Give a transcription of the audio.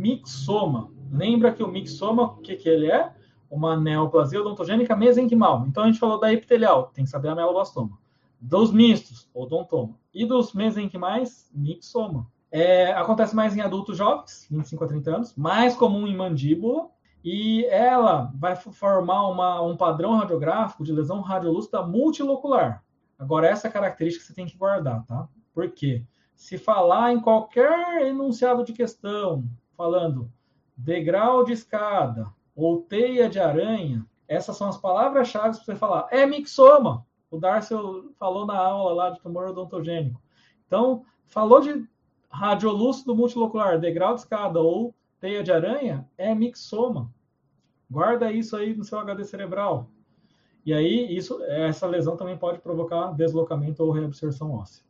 mixoma. Lembra que o mixoma, o que, que ele é? Uma neoplasia odontogênica mesenquimal. Então a gente falou da epitelial, tem que saber a meloblastoma. Dos mistos, odontoma. E dos mesenquimais, mixoma. É, acontece mais em adultos jovens, 25 a 30 anos, mais comum em mandíbula, e ela vai formar uma, um padrão radiográfico de lesão radiolúcida multilocular. Agora, essa característica você tem que guardar, tá? Por quê? Se falar em qualquer enunciado de questão, falando degrau de escada ou teia de aranha, essas são as palavras-chave para você falar. É mixoma. O Darcy falou na aula lá de tumor odontogênico. Então, falou de radiolúcido multilocular, degrau de escada ou teia de aranha, é mixoma. Guarda isso aí no seu HD cerebral. E aí, isso, essa lesão também pode provocar deslocamento ou reabsorção óssea.